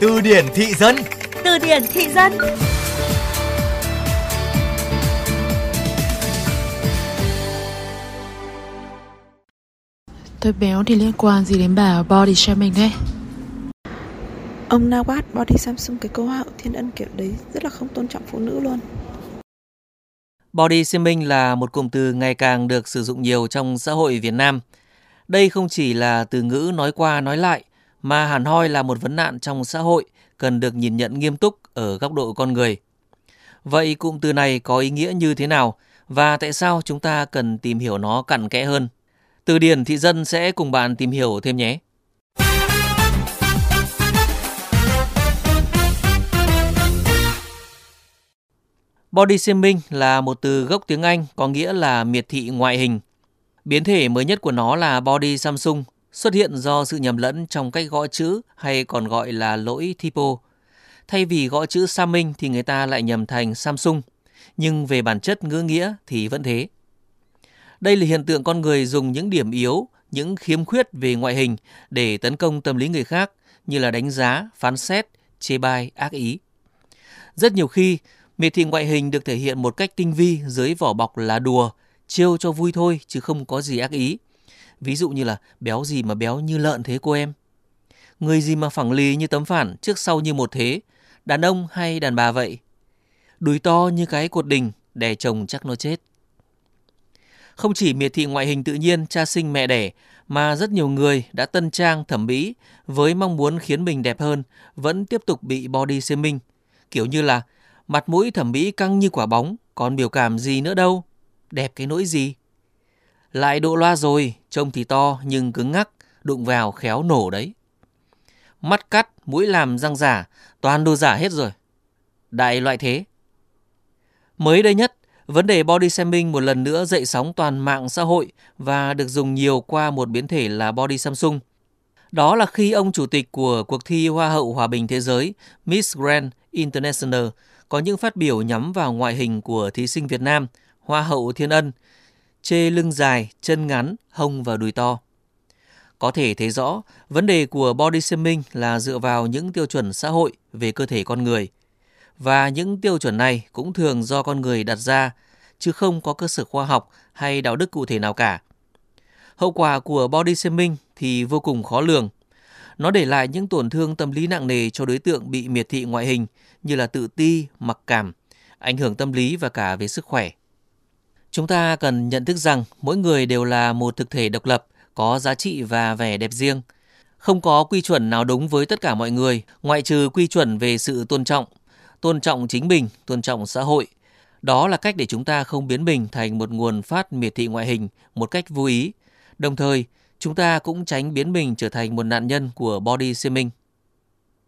Từ điển thị dân Từ điển thị dân Tôi béo thì liên quan gì đến bà body shaming đấy Ông Nawat body Samsung cái câu hậu thiên ân kiểu đấy rất là không tôn trọng phụ nữ luôn. Body shaming là một cụm từ ngày càng được sử dụng nhiều trong xã hội Việt Nam. Đây không chỉ là từ ngữ nói qua nói lại, mà hẳn hoi là một vấn nạn trong xã hội cần được nhìn nhận nghiêm túc ở góc độ con người. Vậy cụm từ này có ý nghĩa như thế nào và tại sao chúng ta cần tìm hiểu nó cặn kẽ hơn? Từ điển thị dân sẽ cùng bạn tìm hiểu thêm nhé. Body shaming là một từ gốc tiếng Anh có nghĩa là miệt thị ngoại hình. Biến thể mới nhất của nó là Body Samsung, xuất hiện do sự nhầm lẫn trong cách gõ chữ hay còn gọi là lỗi typo. Thay vì gõ chữ Samsung thì người ta lại nhầm thành Samsung, nhưng về bản chất ngữ nghĩa thì vẫn thế. Đây là hiện tượng con người dùng những điểm yếu, những khiếm khuyết về ngoại hình để tấn công tâm lý người khác như là đánh giá, phán xét, chê bai, ác ý. Rất nhiều khi, miệt thị ngoại hình được thể hiện một cách tinh vi dưới vỏ bọc là đùa, trêu cho vui thôi chứ không có gì ác ý. Ví dụ như là béo gì mà béo như lợn thế cô em. Người gì mà phẳng lì như tấm phản, trước sau như một thế, đàn ông hay đàn bà vậy. Đùi to như cái cột đình, đẻ chồng chắc nó chết. Không chỉ miệt thị ngoại hình tự nhiên cha sinh mẹ đẻ, mà rất nhiều người đã tân trang thẩm mỹ với mong muốn khiến mình đẹp hơn vẫn tiếp tục bị body shaming. Kiểu như là mặt mũi thẩm mỹ căng như quả bóng, còn biểu cảm gì nữa đâu. Đẹp cái nỗi gì? Lại độ loa rồi, trông thì to nhưng cứng ngắc, đụng vào khéo nổ đấy. Mắt cắt, mũi làm răng giả, toàn đồ giả hết rồi. Đại loại thế. Mới đây nhất, vấn đề body shaming một lần nữa dậy sóng toàn mạng xã hội và được dùng nhiều qua một biến thể là body Samsung. Đó là khi ông chủ tịch của cuộc thi Hoa hậu Hòa bình Thế giới Miss Grand International có những phát biểu nhắm vào ngoại hình của thí sinh Việt Nam, Hoa hậu Thiên Ân, chê lưng dài, chân ngắn, hông và đùi to. Có thể thấy rõ, vấn đề của body shaming là dựa vào những tiêu chuẩn xã hội về cơ thể con người. Và những tiêu chuẩn này cũng thường do con người đặt ra, chứ không có cơ sở khoa học hay đạo đức cụ thể nào cả. Hậu quả của body shaming thì vô cùng khó lường. Nó để lại những tổn thương tâm lý nặng nề cho đối tượng bị miệt thị ngoại hình như là tự ti, mặc cảm, ảnh hưởng tâm lý và cả về sức khỏe. Chúng ta cần nhận thức rằng mỗi người đều là một thực thể độc lập, có giá trị và vẻ đẹp riêng. Không có quy chuẩn nào đúng với tất cả mọi người, ngoại trừ quy chuẩn về sự tôn trọng, tôn trọng chính mình, tôn trọng xã hội. Đó là cách để chúng ta không biến mình thành một nguồn phát miệt thị ngoại hình một cách vô ý. Đồng thời, chúng ta cũng tránh biến mình trở thành một nạn nhân của body shaming.